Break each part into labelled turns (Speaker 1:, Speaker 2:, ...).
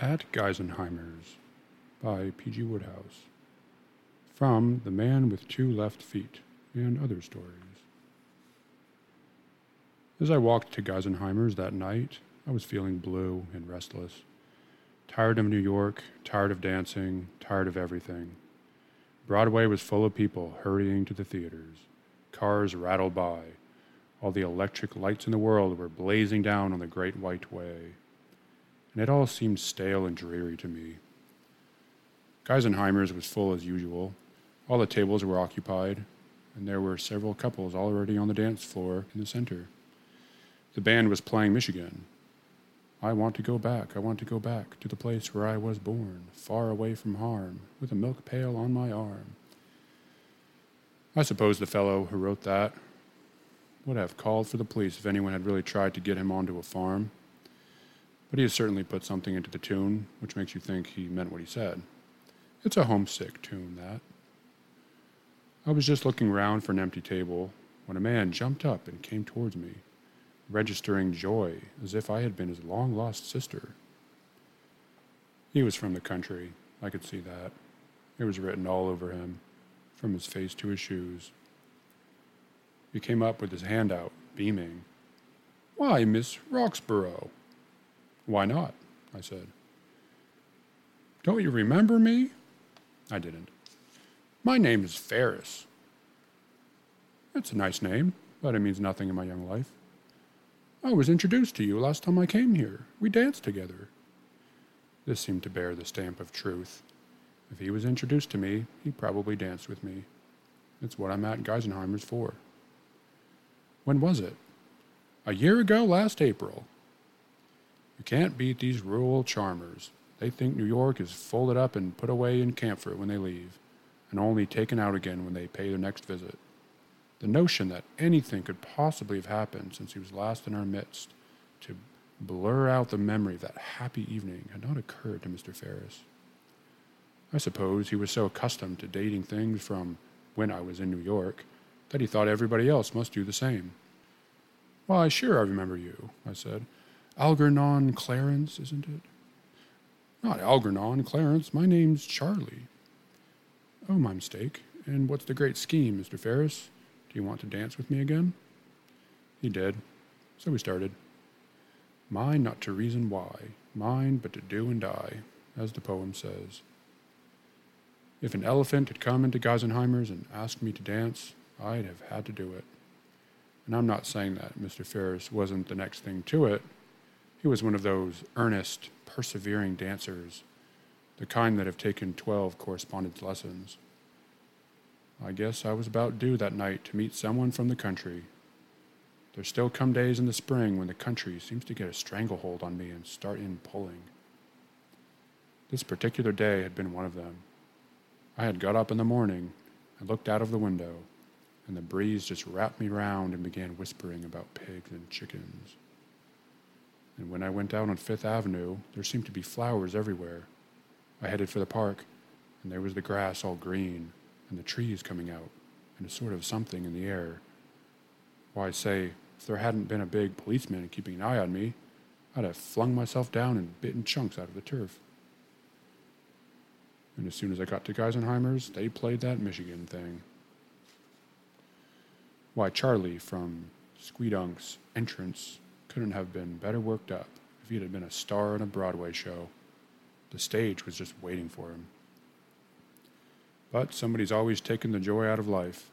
Speaker 1: At Geisenheimer's by P.G. Wodehouse. From The Man with Two Left Feet and Other Stories. As I walked to Geisenheimer's that night, I was feeling blue and restless. Tired of New York, tired of dancing, tired of everything. Broadway was full of people hurrying to the theaters. Cars rattled by. All the electric lights in the world were blazing down on the great white way and it all seemed stale and dreary to me. Geisenheimer's was full as usual. All the tables were occupied, and there were several couples already on the dance floor in the center. The band was playing Michigan. I want to go back, I want to go back to the place where I was born, far away from harm, with a milk pail on my arm. I suppose the fellow who wrote that would have called for the police if anyone had really tried to get him onto a farm but he has certainly put something into the tune which makes you think he meant what he said. It's a homesick tune, that. I was just looking round for an empty table when a man jumped up and came towards me, registering joy as if I had been his long lost sister. He was from the country, I could see that. It was written all over him, from his face to his shoes. He came up with his hand out, beaming. Why, Miss Roxborough, why not? I said. Don't you remember me? I didn't. My name is Ferris. That's a nice name, but it means nothing in my young life. I was introduced to you last time I came here. We danced together. This seemed to bear the stamp of truth. If he was introduced to me, he probably danced with me. It's what I'm at Geisenheimer's for. When was it? A year ago last April. You can't beat these rural charmers. They think New York is folded up and put away in camphor when they leave, and only taken out again when they pay their next visit. The notion that anything could possibly have happened since he was last in our midst to blur out the memory of that happy evening had not occurred to Mr. Ferris. I suppose he was so accustomed to dating things from when I was in New York that he thought everybody else must do the same. Why, sure, I remember you, I said. Algernon Clarence, isn't it? Not Algernon Clarence. My name's Charlie. Oh, my mistake. And what's the great scheme, Mr. Ferris? Do you want to dance with me again? He did. So we started. Mine not to reason why, mine but to do and die, as the poem says. If an elephant had come into Geisenheimer's and asked me to dance, I'd have had to do it. And I'm not saying that Mr. Ferris wasn't the next thing to it, he was one of those earnest, persevering dancers, the kind that have taken 12 correspondence lessons. I guess I was about due that night to meet someone from the country. There still come days in the spring when the country seems to get a stranglehold on me and start in pulling. This particular day had been one of them. I had got up in the morning and looked out of the window, and the breeze just wrapped me round and began whispering about pigs and chickens. And when I went down on Fifth Avenue, there seemed to be flowers everywhere. I headed for the park, and there was the grass all green, and the trees coming out, and a sort of something in the air. Why, say, if there hadn't been a big policeman keeping an eye on me, I'd have flung myself down and bitten chunks out of the turf. And as soon as I got to Geisenheimer's, they played that Michigan thing. Why, Charlie from Squeedunk's entrance couldn't have been better worked up if he had been a star in a Broadway show. The stage was just waiting for him. But somebody's always taken the joy out of life.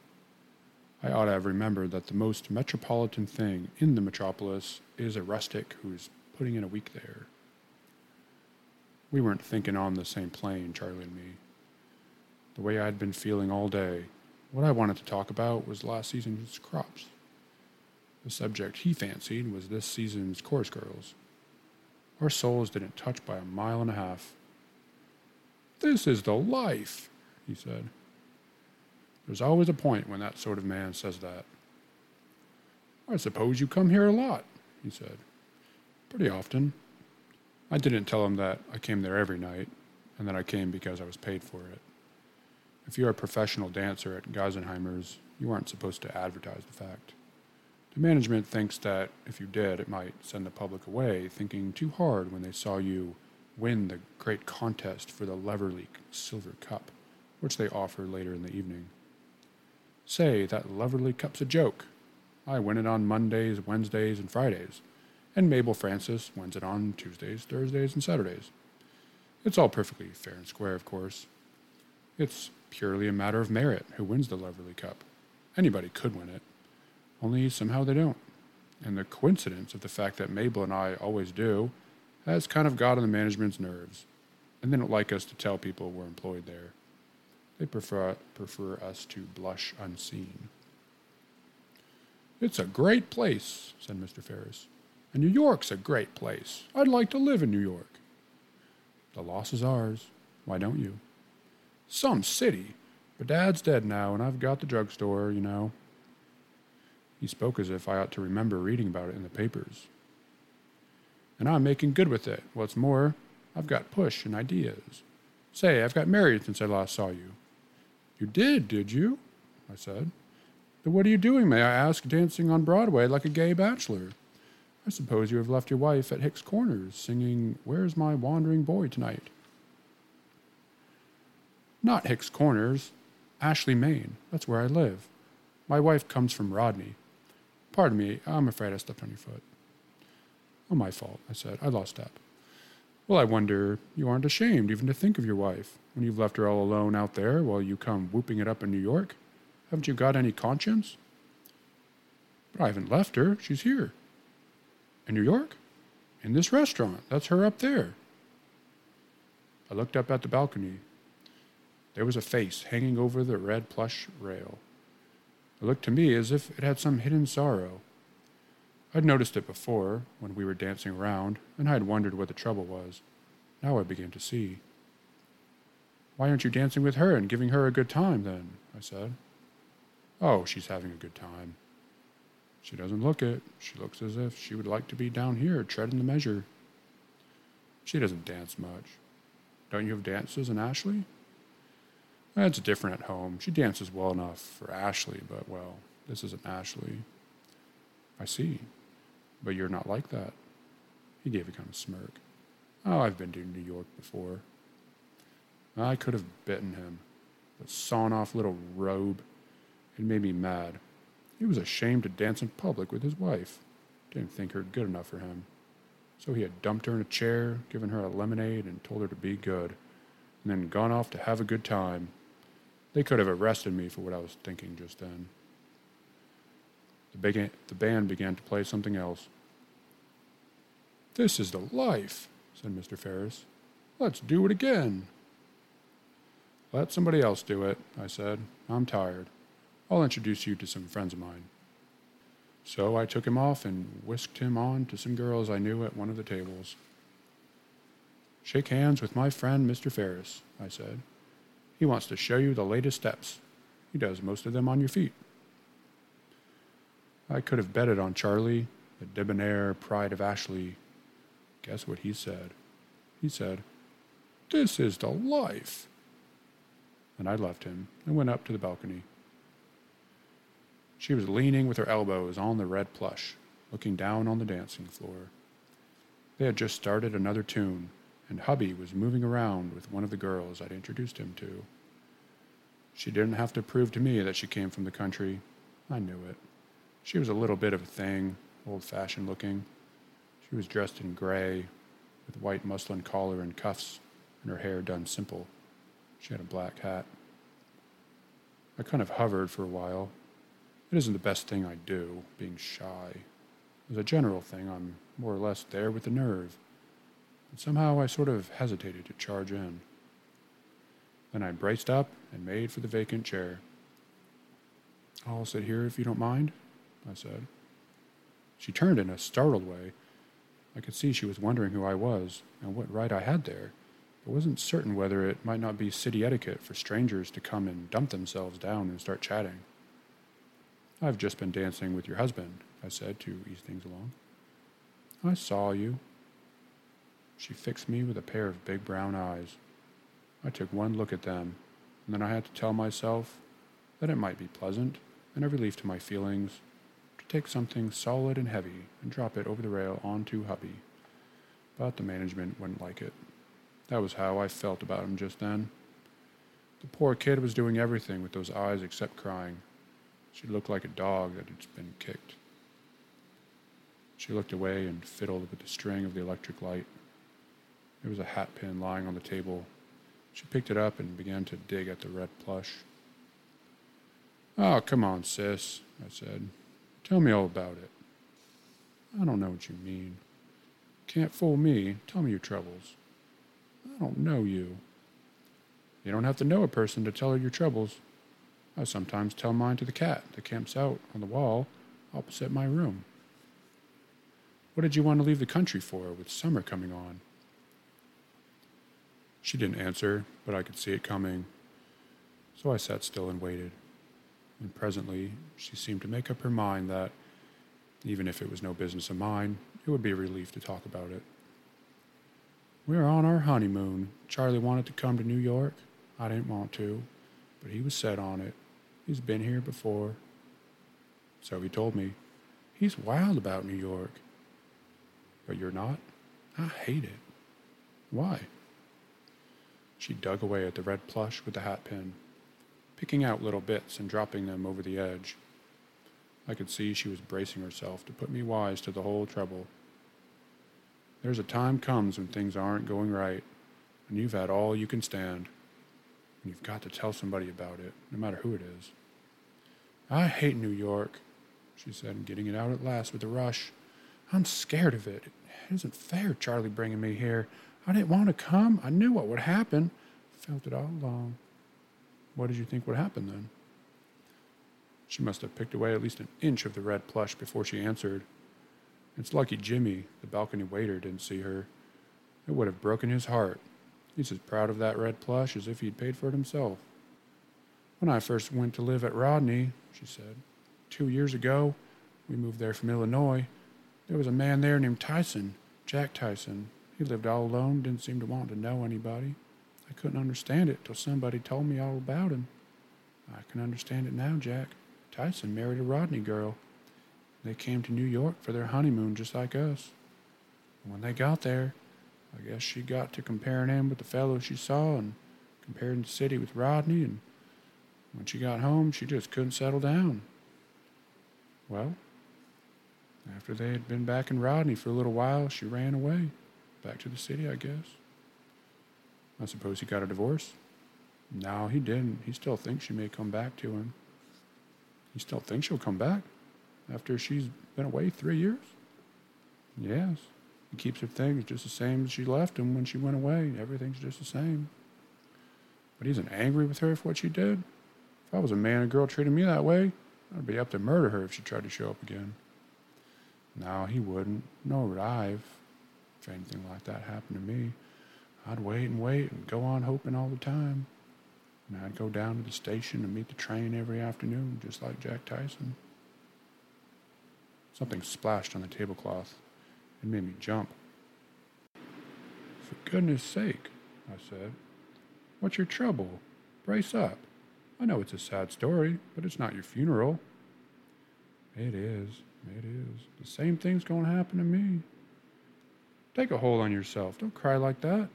Speaker 1: I ought to have remembered that the most metropolitan thing in the metropolis is a rustic who's putting in a week there. We weren't thinking on the same plane, Charlie and me. The way I'd been feeling all day, what I wanted to talk about was last season's crops. The subject he fancied was this season's chorus girls. Our souls didn't touch by a mile and a half. This is the life, he said. There's always a point when that sort of man says that. I suppose you come here a lot, he said. Pretty often. I didn't tell him that I came there every night, and that I came because I was paid for it. If you're a professional dancer at Geisenheimer's, you aren't supposed to advertise the fact. The management thinks that if you did, it might send the public away thinking too hard when they saw you win the great contest for the Leverley Silver Cup, which they offer later in the evening. Say, that Leverley Cup's a joke. I win it on Mondays, Wednesdays, and Fridays, and Mabel Francis wins it on Tuesdays, Thursdays, and Saturdays. It's all perfectly fair and square, of course. It's purely a matter of merit who wins the Leverley Cup. Anybody could win it, only somehow they don't. And the coincidence of the fact that Mabel and I always do has kind of got on the management's nerves, and they don't like us to tell people we're employed there. They prefer, prefer us to blush unseen. It's a great place, said Mr. Ferris. And New York's a great place. I'd like to live in New York. The loss is ours. Why don't you? Some city. But Dad's dead now, and I've got the drugstore, you know. He spoke as if I ought to remember reading about it in the papers. And I'm making good with it. What's more, I've got push and ideas. Say, I've got married since I last saw you. You did, did you? I said. But what are you doing, may I ask, dancing on Broadway like a gay bachelor? I suppose you have left your wife at Hicks Corners singing Where's My Wandering Boy tonight? Not Hicks Corners, Ashley, Maine. That's where I live. My wife comes from Rodney. Pardon me, I'm afraid I stepped on your foot. Oh, my fault, I said. I lost step. Well, I wonder you aren't ashamed even to think of your wife when you've left her all alone out there while you come whooping it up in New York. Haven't you got any conscience? But I haven't left her. She's here. In New York? In this restaurant. That's her up there. I looked up at the balcony. There was a face hanging over the red plush rail. It looked to me as if it had some hidden sorrow. I'd noticed it before, when we were dancing around, and I had wondered what the trouble was. Now I began to see. Why aren't you dancing with her and giving her a good time, then? I said. Oh, she's having a good time. She doesn't look it. She looks as if she would like to be down here, treading the measure. She doesn't dance much. Don't you have dances in Ashley? That's different at home. She dances well enough for Ashley, but well, this isn't Ashley. I see. But you're not like that. He gave a kind of smirk. Oh, I've been to New York before. I could have bitten him. The sawn off little robe. It made me mad. He was ashamed to dance in public with his wife. Didn't think her good enough for him. So he had dumped her in a chair, given her a lemonade, and told her to be good, and then gone off to have a good time. They could have arrested me for what I was thinking just then. The, big, the band began to play something else. This is the life, said Mr. Ferris. Let's do it again. Let somebody else do it, I said. I'm tired. I'll introduce you to some friends of mine. So I took him off and whisked him on to some girls I knew at one of the tables. Shake hands with my friend, Mr. Ferris, I said. He wants to show you the latest steps. He does most of them on your feet. I could have betted on Charlie, the debonair pride of Ashley. Guess what he said? He said, This is the life. And I left him and went up to the balcony. She was leaning with her elbows on the red plush, looking down on the dancing floor. They had just started another tune, and hubby was moving around with one of the girls I'd introduced him to. She didn't have to prove to me that she came from the country. I knew it. She was a little bit of a thing, old fashioned looking. She was dressed in gray, with white muslin collar and cuffs, and her hair done simple. She had a black hat. I kind of hovered for a while, it isn't the best thing I do, being shy. As a general thing, I'm more or less there with the nerve. And somehow I sort of hesitated to charge in. Then I braced up and made for the vacant chair. I'll sit here if you don't mind, I said. She turned in a startled way. I could see she was wondering who I was and what right I had there, but wasn't certain whether it might not be city etiquette for strangers to come and dump themselves down and start chatting. I've just been dancing with your husband, I said to ease things along. I saw you. She fixed me with a pair of big brown eyes. I took one look at them, and then I had to tell myself that it might be pleasant and a relief to my feelings to take something solid and heavy and drop it over the rail onto hubby. But the management wouldn't like it. That was how I felt about him just then. The poor kid was doing everything with those eyes except crying. She looked like a dog that had been kicked. She looked away and fiddled with the string of the electric light. There was a hat pin lying on the table. She picked it up and began to dig at the red plush. Oh, come on, sis, I said. Tell me all about it. I don't know what you mean. Can't fool me. Tell me your troubles. I don't know you. You don't have to know a person to tell her your troubles. I sometimes tell mine to the cat that camps out on the wall opposite my room. What did you want to leave the country for with summer coming on? She didn't answer, but I could see it coming. So I sat still and waited. And presently she seemed to make up her mind that, even if it was no business of mine, it would be a relief to talk about it. We were on our honeymoon. Charlie wanted to come to New York. I didn't want to, but he was set on it. He's been here before. So he told me. He's wild about New York. But you're not? I hate it. Why? She dug away at the red plush with the hat pin, picking out little bits and dropping them over the edge. I could see she was bracing herself to put me wise to the whole trouble. There's a time comes when things aren't going right, and you've had all you can stand, and you've got to tell somebody about it, no matter who it is. I hate New York, she said, getting it out at last with a rush. I'm scared of it. It isn't fair, Charlie bringing me here. I didn't want to come. I knew what would happen. Felt it all along. What did you think would happen then? She must have picked away at least an inch of the red plush before she answered. It's lucky Jimmy, the balcony waiter, didn't see her. It would have broken his heart. He's as proud of that red plush as if he'd paid for it himself. When I first went to live at Rodney, she said, two years ago, we moved there from Illinois. There was a man there named Tyson, Jack Tyson. He lived all alone, didn't seem to want to know anybody. I couldn't understand it till somebody told me all about him. I can understand it now, Jack. Tyson married a Rodney girl. They came to New York for their honeymoon just like us. When they got there, I guess she got to comparing him with the fellow she saw and comparing the city with Rodney, and when she got home, she just couldn't settle down. Well, after they had been back in Rodney for a little while, she ran away. Back to the city, I guess. I suppose he got a divorce? No, he didn't. He still thinks she may come back to him. He still thinks she'll come back after she's been away three years? Yes. He keeps her things just the same as she left him when she went away. Everything's just the same. But he isn't angry with her for what she did. If I was a man and girl treating me that way, I'd be up to murder her if she tried to show up again. No, he wouldn't. Nor would I if, if anything like that happened to me. I'd wait and wait and go on hoping all the time. And I'd go down to the station and meet the train every afternoon, just like Jack Tyson. Something splashed on the tablecloth. It made me jump. For goodness sake, I said. What's your trouble? Brace up. I know it's a sad story, but it's not your funeral. It is. It is. The same thing's going to happen to me. Take a hold on yourself. Don't cry like that.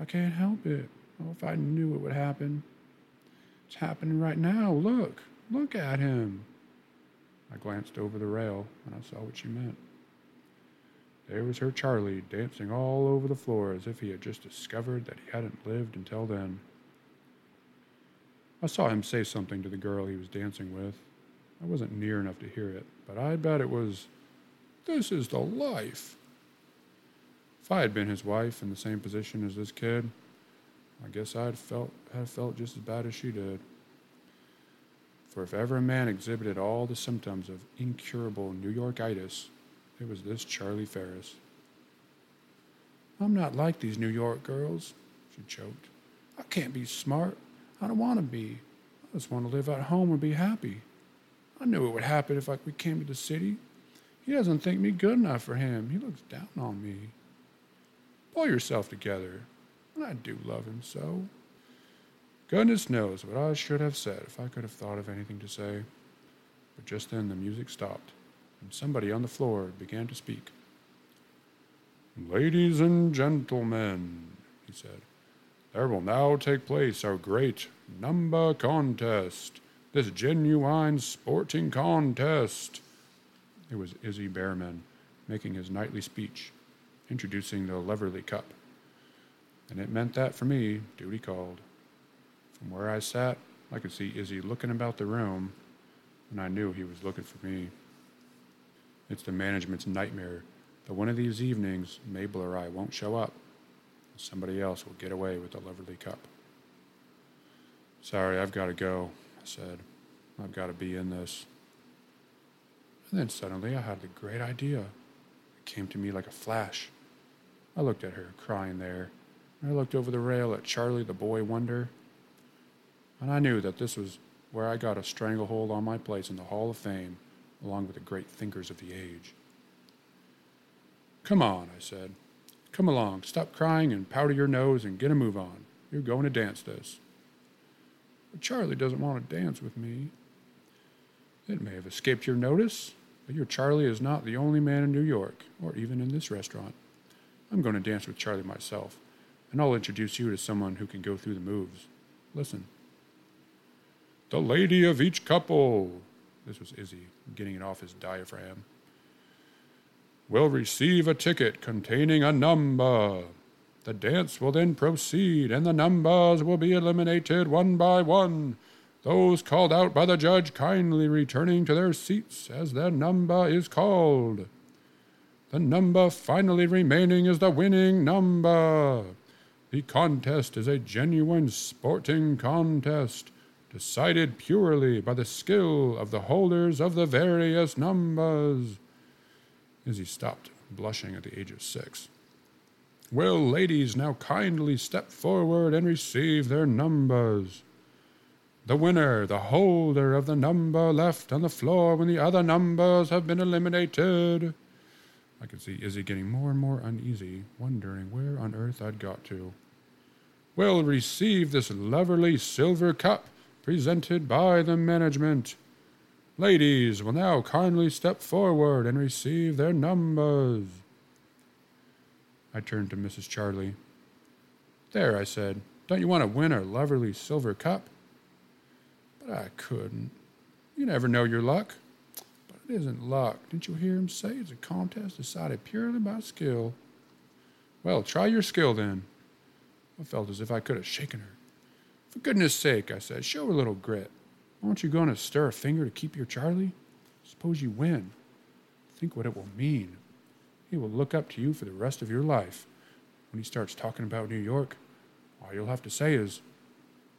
Speaker 1: I can't help it. Oh, if I knew it would happen. It's happening right now. Look. Look at him. I glanced over the rail and I saw what she meant. There was her Charlie dancing all over the floor as if he had just discovered that he hadn't lived until then. I saw him say something to the girl he was dancing with. I wasn't near enough to hear it, but I bet it was, This is the life. If I had been his wife in the same position as this kid, I guess I'd felt have felt just as bad as she did. For if ever a man exhibited all the symptoms of incurable New Yorkitis, it was this Charlie Ferris. I'm not like these New York girls, she choked. I can't be smart. I don't want to be. I just want to live at home and be happy. I knew it would happen if like we came to the city. He doesn't think me good enough for him. He looks down on me. Pull yourself together. And I do love him so. Goodness knows what I should have said if I could have thought of anything to say. But just then the music stopped, and somebody on the floor began to speak. Ladies and gentlemen, he said. There will now take place our great number contest, this genuine sporting contest. It was Izzy Behrman making his nightly speech, introducing the Leverley Cup. And it meant that for me, duty called. From where I sat, I could see Izzy looking about the room, and I knew he was looking for me. It's the management's nightmare that one of these evenings, Mabel or I won't show up. and Somebody else will get away with the Leverley Cup. Sorry, I've got to go, I said. I've got to be in this. And then suddenly I had the great idea. It came to me like a flash. I looked at her, crying there. I looked over the rail at Charlie the boy wonder. And I knew that this was where I got a stranglehold on my place in the Hall of Fame, along with the great thinkers of the age. Come on, I said. Come along, stop crying and powder your nose and get a move on. You're going to dance this. But Charlie doesn't want to dance with me. It may have escaped your notice, but your Charlie is not the only man in New York, or even in this restaurant. I'm going to dance with Charlie myself, and I'll introduce you to someone who can go through the moves. Listen. The lady of each couple. This was Izzy, getting it off his diaphragm will receive a ticket containing a number. The dance will then proceed, and the numbers will be eliminated one by one. Those called out by the judge kindly returning to their seats as their number is called. The number finally remaining is the winning number. The contest is a genuine sporting contest, decided purely by the skill of the holders of the various numbers as he stopped, blushing at the age of six. Will ladies now kindly step forward and receive their numbers? The winner, the holder of the number left on the floor when the other numbers have been eliminated. I could see Izzy getting more and more uneasy, wondering where on earth I'd got to. Will receive this lovely silver cup presented by the management. Ladies will now kindly step forward and receive their numbers. I turned to Mrs. Charlie. There, I said, don't you want to win our lovely silver cup? But I couldn't. You never know your luck. It isn't luck. Didn't you hear him say it's a contest decided purely by skill? Well, try your skill then. I felt as if I could have shaken her. For goodness sake, I said, show a little grit. Aren't you going to stir a finger to keep your Charlie? Suppose you win. Think what it will mean. He will look up to you for the rest of your life. When he starts talking about New York, all you'll have to say is,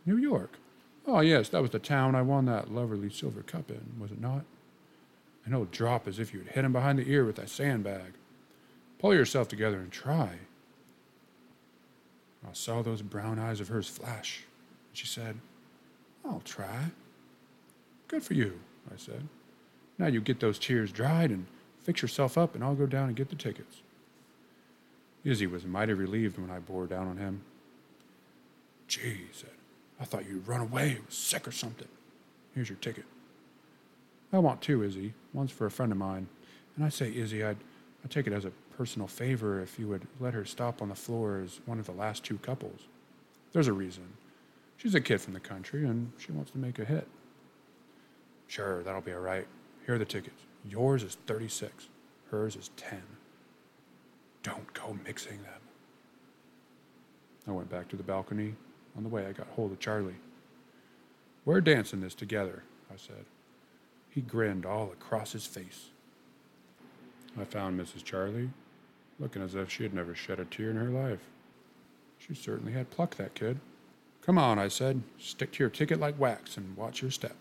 Speaker 1: New York. Oh, yes, that was the town I won that lovely silver cup in, was it not? And he'll drop as if you had hit him behind the ear with a sandbag. Pull yourself together and try. I saw those brown eyes of hers flash, and she said, I'll try. Good for you, I said. Now you get those tears dried and fix yourself up, and I'll go down and get the tickets. Izzy was mighty relieved when I bore down on him. Gee, he said, I thought you'd run away, was sick or something. Here's your ticket. I want two, Izzy. One's for a friend of mine. And I say, Izzy, I'd, I'd take it as a personal favor if you would let her stop on the floor as one of the last two couples. There's a reason. She's a kid from the country, and she wants to make a hit. Sure, that'll be all right. Here are the tickets. Yours is 36, hers is 10. Don't go mixing them. I went back to the balcony. On the way, I got hold of Charlie. We're dancing this together, I said. He grinned all across his face. I found Mrs. Charlie looking as if she had never shed a tear in her life. She certainly had pluck, that kid. Come on, I said. Stick to your ticket like wax and watch your step.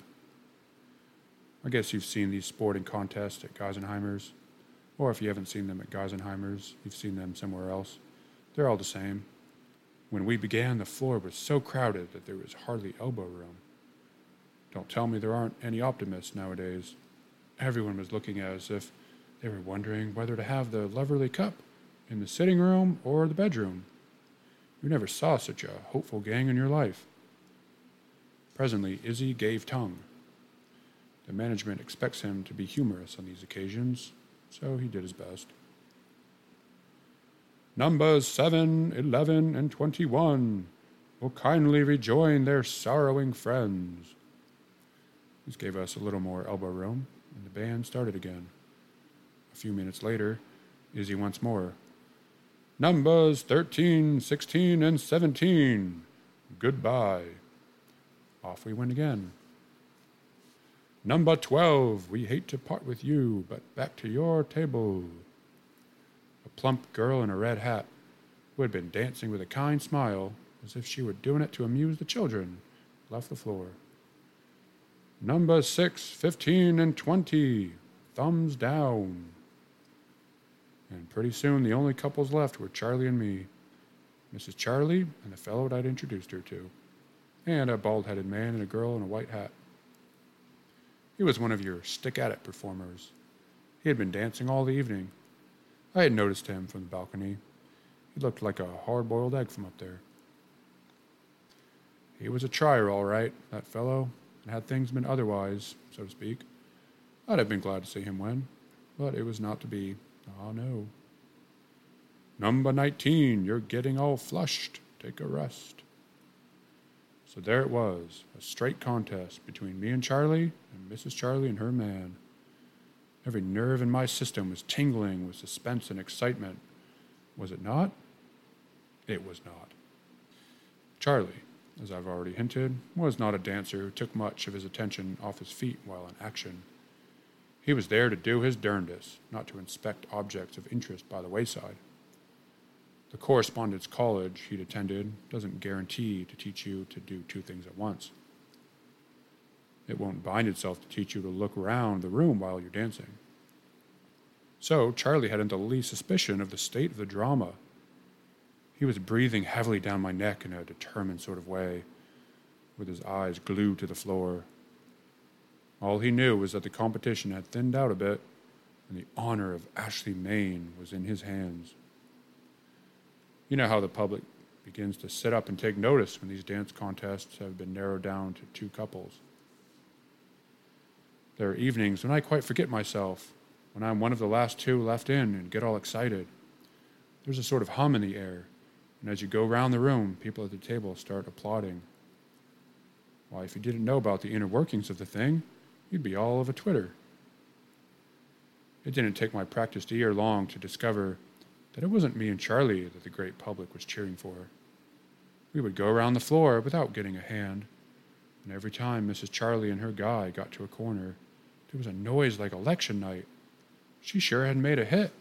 Speaker 1: I guess you've seen these sporting contests at Geisenheimer's, or if you haven't seen them at Geisenheimer's, you've seen them somewhere else. They're all the same. When we began, the floor was so crowded that there was hardly elbow room. Don't tell me there aren't any optimists nowadays. Everyone was looking as if they were wondering whether to have the Leverley Cup in the sitting room or the bedroom. You never saw such a hopeful gang in your life. Presently, Izzy gave tongue. The management expects him to be humorous on these occasions, so he did his best. Numbers 7, 11, and 21 will kindly rejoin their sorrowing friends. This gave us a little more elbow room, and the band started again. A few minutes later, Izzy once more. Numbers 13, 16, and 17. Goodbye. Off we went again. Number 12, we hate to part with you, but back to your table. A plump girl in a red hat, who had been dancing with a kind smile, as if she were doing it to amuse the children, left the floor. Number 6, 15, and 20, thumbs down. And pretty soon the only couples left were Charlie and me. Mrs. Charlie and the fellow I'd introduced her to, and a bald headed man and a girl in a white hat. He was one of your stick at it performers. He had been dancing all the evening. I had noticed him from the balcony. He looked like a hard boiled egg from up there. He was a trier, all right, that fellow, and had things been otherwise, so to speak, I'd have been glad to see him win, but it was not to be. Ah, no. Number 19, you're getting all flushed. Take a rest. So there it was, a straight contest between me and Charlie and Mrs. Charlie and her man. Every nerve in my system was tingling with suspense and excitement. Was it not? It was not. Charlie, as I've already hinted, was not a dancer who took much of his attention off his feet while in action. He was there to do his darndest, not to inspect objects of interest by the wayside. The correspondence college he'd attended doesn't guarantee to teach you to do two things at once. It won't bind itself to teach you to look around the room while you're dancing. So Charlie hadn't the least suspicion of the state of the drama. He was breathing heavily down my neck in a determined sort of way, with his eyes glued to the floor. All he knew was that the competition had thinned out a bit, and the honor of Ashley Maine was in his hands. You know how the public begins to sit up and take notice when these dance contests have been narrowed down to two couples. There are evenings when I quite forget myself, when I'm one of the last two left in and get all excited. There's a sort of hum in the air, and as you go round the room, people at the table start applauding. Why, if you didn't know about the inner workings of the thing, you'd be all of a twitter. It didn't take my practiced ear long to discover that it wasn't me and Charlie that the great public was cheering for. We would go around the floor without getting a hand, and every time Mrs. Charlie and her guy got to a corner, there was a noise like election night. She sure had made a hit.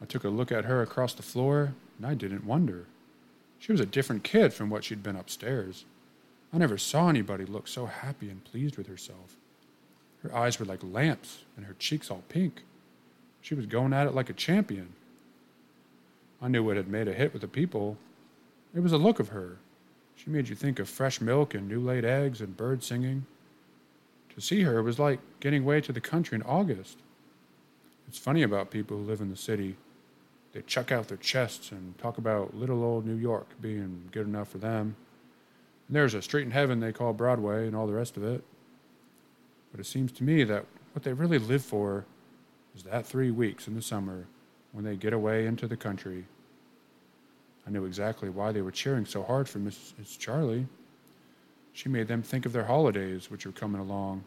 Speaker 1: I took a look at her across the floor, and I didn't wonder. She was a different kid from what she'd been upstairs. I never saw anybody look so happy and pleased with herself. Her eyes were like lamps, and her cheeks all pink. She was going at it like a champion. I knew what had made a hit with the people. It was the look of her. She made you think of fresh milk and new laid eggs and birds singing. To see her was like getting away to the country in August. It's funny about people who live in the city. They chuck out their chests and talk about little old New York being good enough for them. And there's a street in heaven they call Broadway and all the rest of it. But it seems to me that what they really live for is that three weeks in the summer when they get away into the country. I knew exactly why they were cheering so hard for Mrs. Charlie. She made them think of their holidays, which were coming along,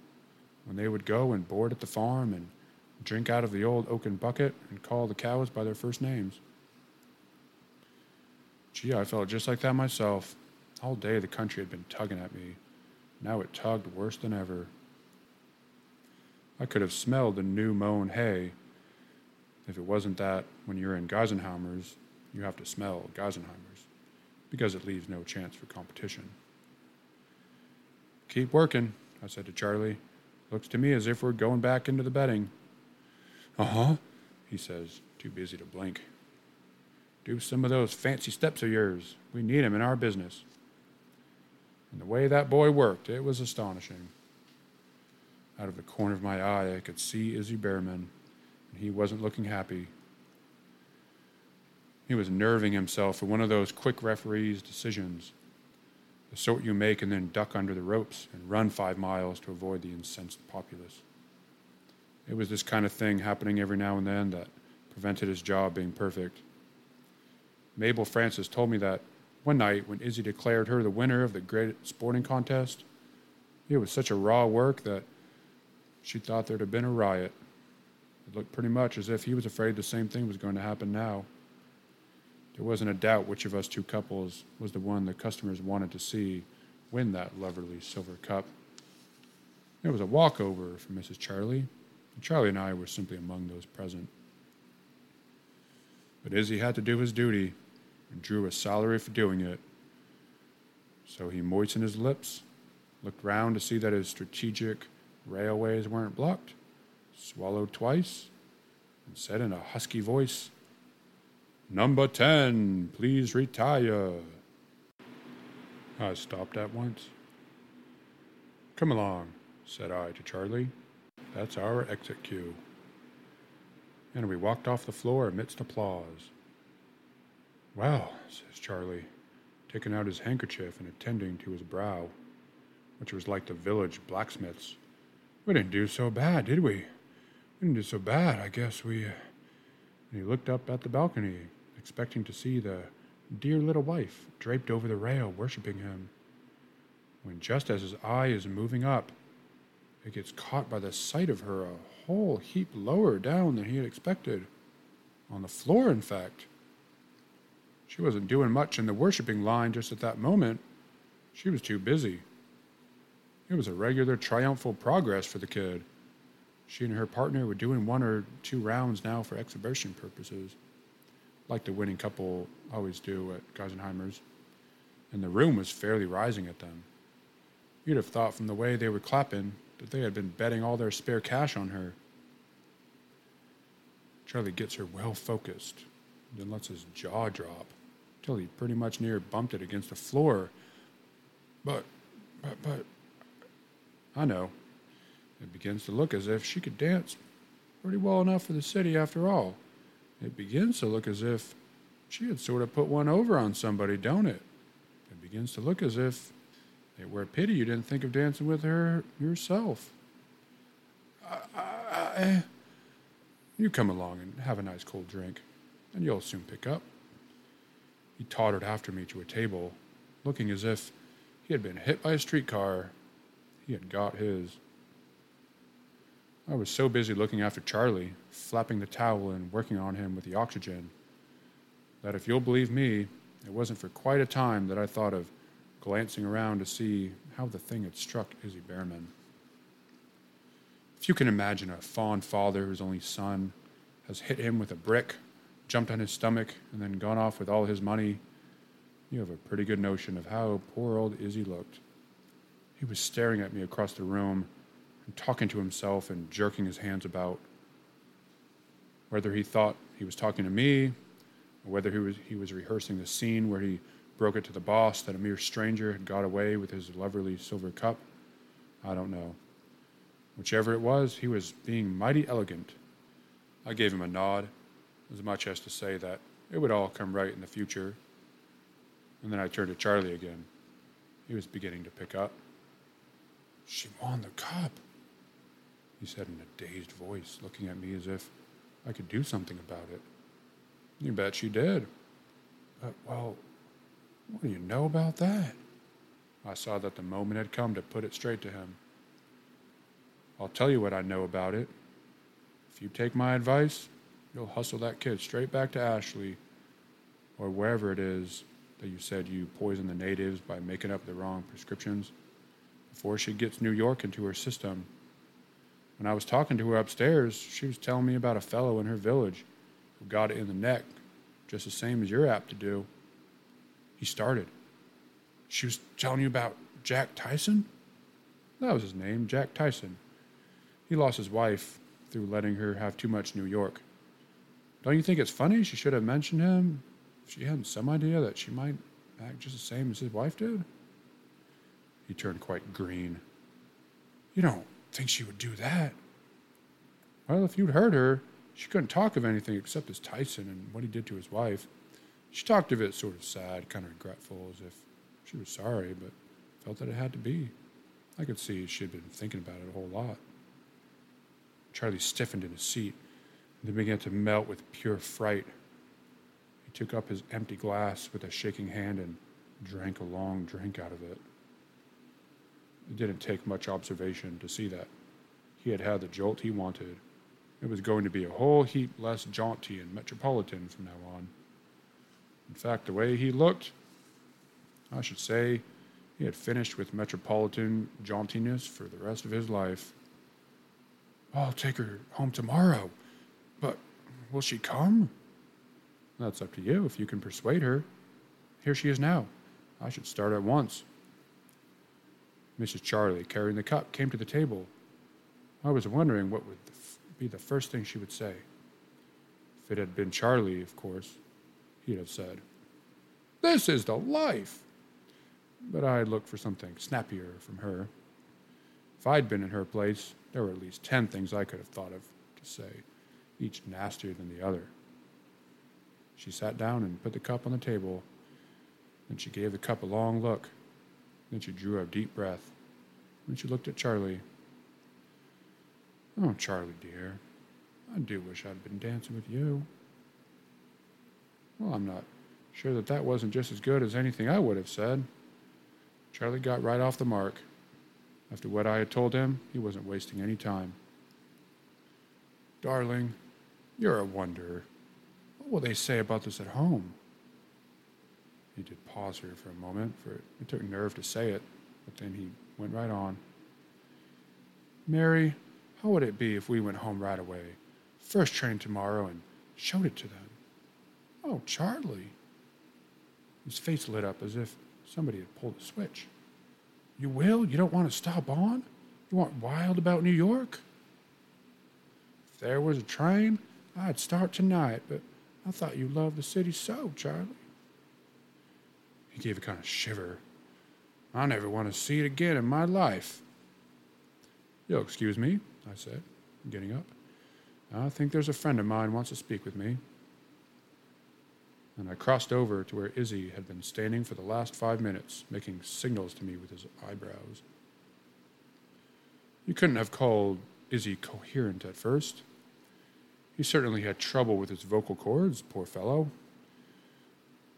Speaker 1: when they would go and board at the farm and drink out of the old oaken bucket and call the cows by their first names. Gee, I felt just like that myself. All day the country had been tugging at me. Now it tugged worse than ever. I could have smelled the new mown hay. If it wasn't that when you're in Geisenheimer's, you have to smell Geisenheimer's because it leaves no chance for competition. Keep working, I said to Charlie. Looks to me as if we're going back into the betting. Uh huh, he says, too busy to blink. Do some of those fancy steps of yours. We need 'em in our business. And the way that boy worked, it was astonishing. Out of the corner of my eye, I could see Izzy Behrman, and he wasn't looking happy. He was nerving himself for one of those quick referee's decisions, the sort you make and then duck under the ropes and run five miles to avoid the incensed populace. It was this kind of thing happening every now and then that prevented his job being perfect. Mabel Francis told me that one night when Izzy declared her the winner of the great sporting contest, it was such a raw work that she thought there'd have been a riot. It looked pretty much as if he was afraid the same thing was going to happen now. There wasn't a doubt which of us two couples was the one the customers wanted to see win that lovely silver cup. It was a walkover for Mrs. Charlie, Charlie and I were simply among those present. But Izzy had to do his duty and drew a salary for doing it. So he moistened his lips, looked round to see that his strategic railways weren't blocked, swallowed twice, and said in a husky voice, Number 10, please retire. I stopped at once. Come along, said I to Charlie. That's our exit cue. And we walked off the floor amidst applause. Well, says Charlie, taking out his handkerchief and attending to his brow, which was like the village blacksmith's. We didn't do so bad, did we? We didn't do so bad. I guess we. Uh... And he looked up at the balcony, expecting to see the dear little wife draped over the rail, worshiping him. When just as his eye is moving up, it gets caught by the sight of her a whole heap lower down than he had expected. On the floor, in fact. She wasn't doing much in the worshiping line just at that moment. She was too busy. It was a regular triumphal progress for the kid. She and her partner were doing one or two rounds now for exhibition purposes like the winning couple always do at Geisenheimer's, and the room was fairly rising at them. You'd have thought from the way they were clapping that they had been betting all their spare cash on her. Charlie gets her well focused, then lets his jaw drop till he pretty much near bumped it against the floor. But, but, but, I know. It begins to look as if she could dance pretty well enough for the city after all. It begins to look as if she had sort of put one over on somebody, don't it? It begins to look as if it were a pity you didn't think of dancing with her yourself. I, I, you come along and have a nice cold drink, and you'll soon pick up. He tottered after me to a table, looking as if he had been hit by a streetcar. He had got his. I was so busy looking after Charlie, flapping the towel and working on him with the oxygen, that if you'll believe me, it wasn't for quite a time that I thought of glancing around to see how the thing had struck Izzy Behrman. If you can imagine a fond father whose only son has hit him with a brick, jumped on his stomach, and then gone off with all his money, you have a pretty good notion of how poor old Izzy looked. He was staring at me across the room and talking to himself and jerking his hands about. Whether he thought he was talking to me, or whether he was, he was rehearsing the scene where he broke it to the boss that a mere stranger had got away with his lovely silver cup, I don't know. Whichever it was, he was being mighty elegant. I gave him a nod, as much as to say that it would all come right in the future. And then I turned to Charlie again. He was beginning to pick up. She won the cup, he said in a dazed voice, looking at me as if I could do something about it. You bet she did. But, well, what do you know about that? I saw that the moment had come to put it straight to him. I'll tell you what I know about it. If you take my advice, you'll hustle that kid straight back to Ashley or wherever it is that you said you poisoned the natives by making up the wrong prescriptions before she gets New York into her system when I was talking to her upstairs, she was telling me about a fellow in her village who got it in the neck, just the same as you're apt to do. He started. She was telling you about Jack Tyson? That was his name, Jack Tyson. He lost his wife through letting her have too much New York. Don't you think it's funny she should have mentioned him if she hadn't some idea that she might act just the same as his wife did? He turned quite green. You don't think she would do that. Well, if you'd heard her, she couldn't talk of anything except his Tyson and what he did to his wife. She talked of it sort of sad, kind of regretful, as if she was sorry, but felt that it had to be. I could see she had been thinking about it a whole lot. Charlie stiffened in his seat then began to melt with pure fright. He took up his empty glass with a shaking hand and drank a long drink out of it. It didn't take much observation to see that. He had had the jolt he wanted. It was going to be a whole heap less jaunty and metropolitan from now on. In fact, the way he looked, I should say he had finished with metropolitan jauntiness for the rest of his life. I'll take her home tomorrow, but will she come? That's up to you if you can persuade her. Here she is now. I should start at once. Mrs. Charlie, carrying the cup, came to the table. I was wondering what would be the first thing she would say. If it had been Charlie, of course, he'd have said, This is the life! But I had looked for something snappier from her. If I'd been in her place, there were at least ten things I could have thought of to say, each nastier than the other. She sat down and put the cup on the table. Then she gave the cup a long look. Then she drew a deep breath. Then she looked at Charlie. Oh, Charlie, dear, I do wish I'd been dancing with you. Well, I'm not sure that that wasn't just as good as anything I would have said. Charlie got right off the mark. After what I had told him, he wasn't wasting any time. Darling, you're a wonder. What will they say about this at home? He did pause here for a moment, for it took nerve to say it, but then he went right on. Mary, how would it be if we went home right away, first train tomorrow, and showed it to them? Oh, Charlie. His face lit up as if somebody had pulled a switch. You will? You don't want to stop on? You aren't wild about New York? If there was a train, I'd start tonight, but I thought you loved the city so, Charlie. He gave a kind of shiver. I never want to see it again in my life. You'll excuse me, I said, getting up. I think there's a friend of mine wants to speak with me. And I crossed over to where Izzy had been standing for the last five minutes, making signals to me with his eyebrows. You couldn't have called Izzy coherent at first. He certainly had trouble with his vocal cords, poor fellow.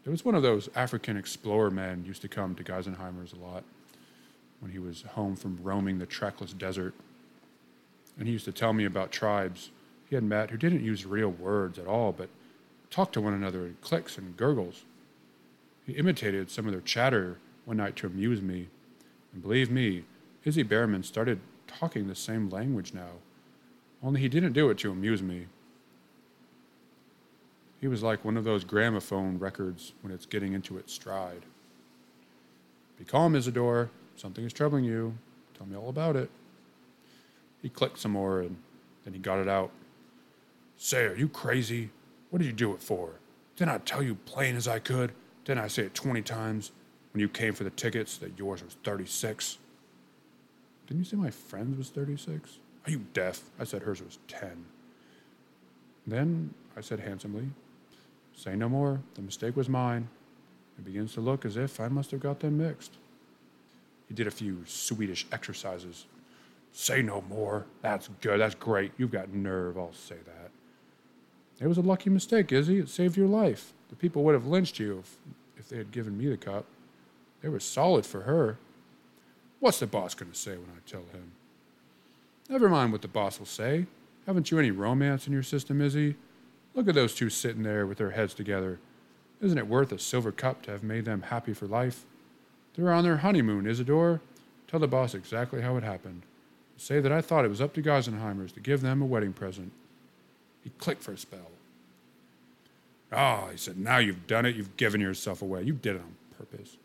Speaker 1: It was one of those African explorer men used to come to Geisenheimer's a lot when he was home from roaming the trackless desert. And he used to tell me about tribes he had met who didn't use real words at all, but talked to one another in clicks and gurgles. He imitated some of their chatter one night to amuse me. And believe me, Izzy Behrman started talking the same language now, only he didn't do it to amuse me. He was like one of those gramophone records when it's getting into its stride. Be calm, Isidore. Something is troubling you. Tell me all about it. He clicked some more and then he got it out. Say, are you crazy? What did you do it for? Didn't I tell you plain as I could? Didn't I say it 20 times when you came for the tickets that yours was 36? Didn't you say my friend's was 36? Are you deaf? I said hers was 10. Then I said handsomely, Say no more. The mistake was mine. It begins to look as if I must have got them mixed. He did a few Swedish exercises. Say no more. That's good. That's great. You've got nerve. I'll say that. It was a lucky mistake, Izzy. It saved your life. The people would have lynched you if, if they had given me the cup. They were solid for her. What's the boss going to say when I tell him? Never mind what the boss will say. Haven't you any romance in your system, Izzy? Look at those two sitting there with their heads together. Isn't it worth a silver cup to have made them happy for life? They're on their honeymoon, Isidore. Tell the boss exactly how it happened. Say that I thought it was up to Geisenheimer's to give them a wedding present. He clicked for a spell. Ah, oh, he said, now you've done it. You've given yourself away. You did it on purpose.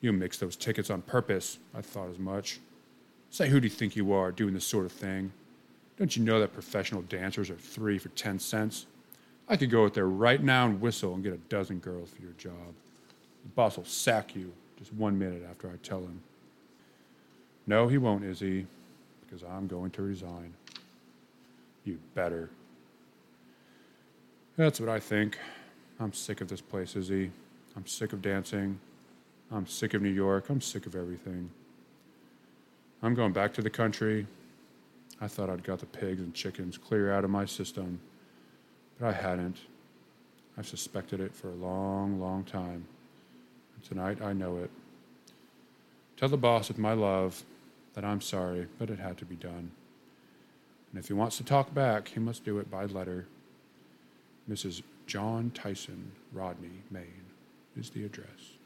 Speaker 1: You mixed those tickets on purpose. I thought as much. Say, who do you think you are doing this sort of thing? Don't you know that professional dancers are three for ten cents? I could go out there right now and whistle and get a dozen girls for your job. The boss will sack you just one minute after I tell him. No, he won't, Izzy, because I'm going to resign. You better. That's what I think. I'm sick of this place, Izzy. I'm sick of dancing. I'm sick of New York. I'm sick of everything. I'm going back to the country. I thought I'd got the pigs and chickens clear out of my system. But I hadn't. I've suspected it for a long, long time. And tonight I know it. Tell the boss with my love that I'm sorry, but it had to be done. And if he wants to talk back, he must do it by letter. Mrs. John Tyson, Rodney, Maine, is the address.